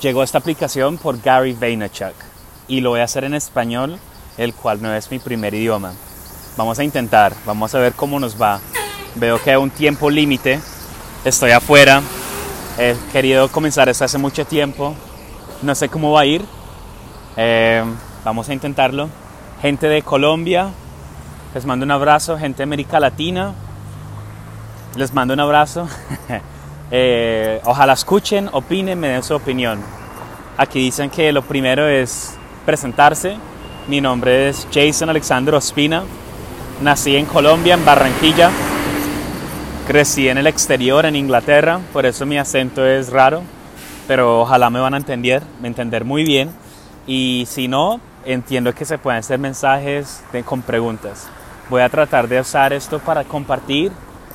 llegó esta aplicación por Gary Vaynerchuk y lo voy a hacer en español, el cual no es mi primer idioma. Vamos a intentar, vamos a ver cómo nos va. Veo que hay un tiempo límite, estoy afuera, he querido comenzar esto hace mucho tiempo, no sé cómo va a ir, eh, vamos a intentarlo. Gente de Colombia, les mando un abrazo, gente de América Latina, les mando un abrazo. Eh, ojalá escuchen, opinen, me den su opinión. Aquí dicen que lo primero es presentarse. Mi nombre es Jason Alexander Ospina. Nací en Colombia, en Barranquilla. Crecí en el exterior, en Inglaterra, por eso mi acento es raro, pero ojalá me van a entender, me entender muy bien. Y si no, entiendo que se pueden hacer mensajes con preguntas. Voy a tratar de usar esto para compartir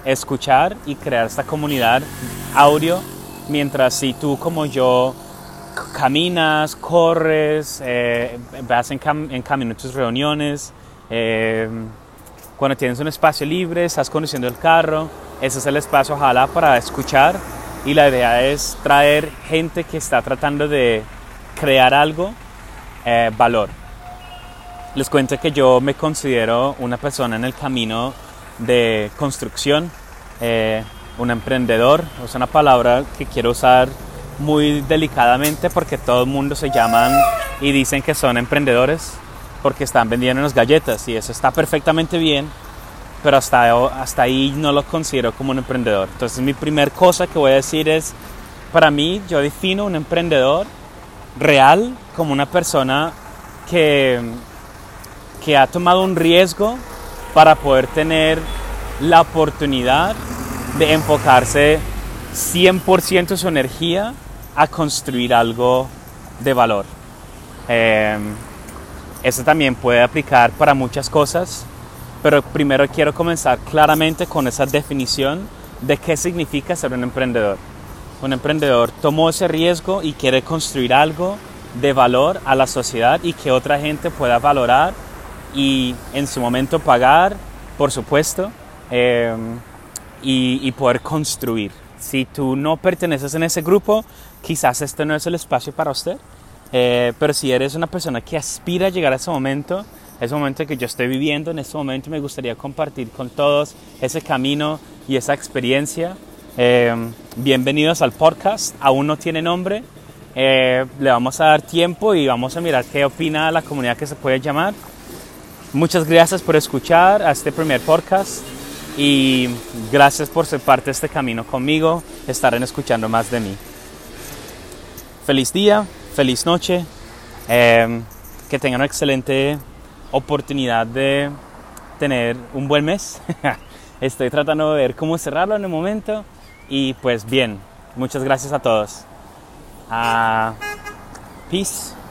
escuchar y crear esta comunidad audio mientras si tú como yo caminas, corres, eh, vas en, camino a tus reuniones, eh, cuando tienes un espacio libre, estás conduciendo el carro, ese es el espacio ojalá para escuchar y la idea es traer gente que está tratando de crear algo, eh, valor. Les cuento que yo me considero una persona en el camino de construcción, eh, un emprendedor, es una palabra que quiero usar muy delicadamente porque todo el mundo se llaman y dicen que son emprendedores porque están vendiendo unas galletas y eso está perfectamente bien, pero hasta, hasta ahí no lo considero como un emprendedor. Entonces mi primer cosa que voy a decir es, para mí yo defino un emprendedor real como una persona que, que ha tomado un riesgo para poder tener la oportunidad de enfocarse 100% su energía a construir algo de valor. Eh, eso también puede aplicar para muchas cosas, pero primero quiero comenzar claramente con esa definición de qué significa ser un emprendedor. Un emprendedor tomó ese riesgo y quiere construir algo de valor a la sociedad y que otra gente pueda valorar y en su momento pagar, por supuesto, em, y, poder construir. Si tú no perteneces en ese grupo, quizás este no es el espacio para usted, eh, pero si eres una persona que aspira a llegar a ese momento, ese momento que yo estoy viviendo, en este momento me gustaría compartir con todos ese camino y esa experiencia. Em, bienvenidos al podcast, aún no tiene nombre, eh, le vamos a dar tiempo y vamos a mirar qué opina la comunidad que se puede llamar. Muchas gracias por escuchar a este primer podcast y gracias por ser parte de este camino conmigo, estarán escuchando más de mí. Feliz día, feliz noche, em, que tengan una excelente oportunidad de tener un buen mes. Estoy tratando de ver cómo cerrarlo en el momento y pues bien, muchas gracias a todos. Uh, peace.